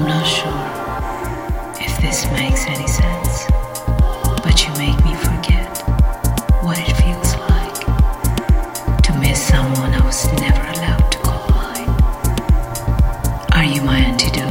I'm not sure if this makes any sense, but you make me forget what it feels like to miss someone I was never allowed to call mine. Are you my antidote?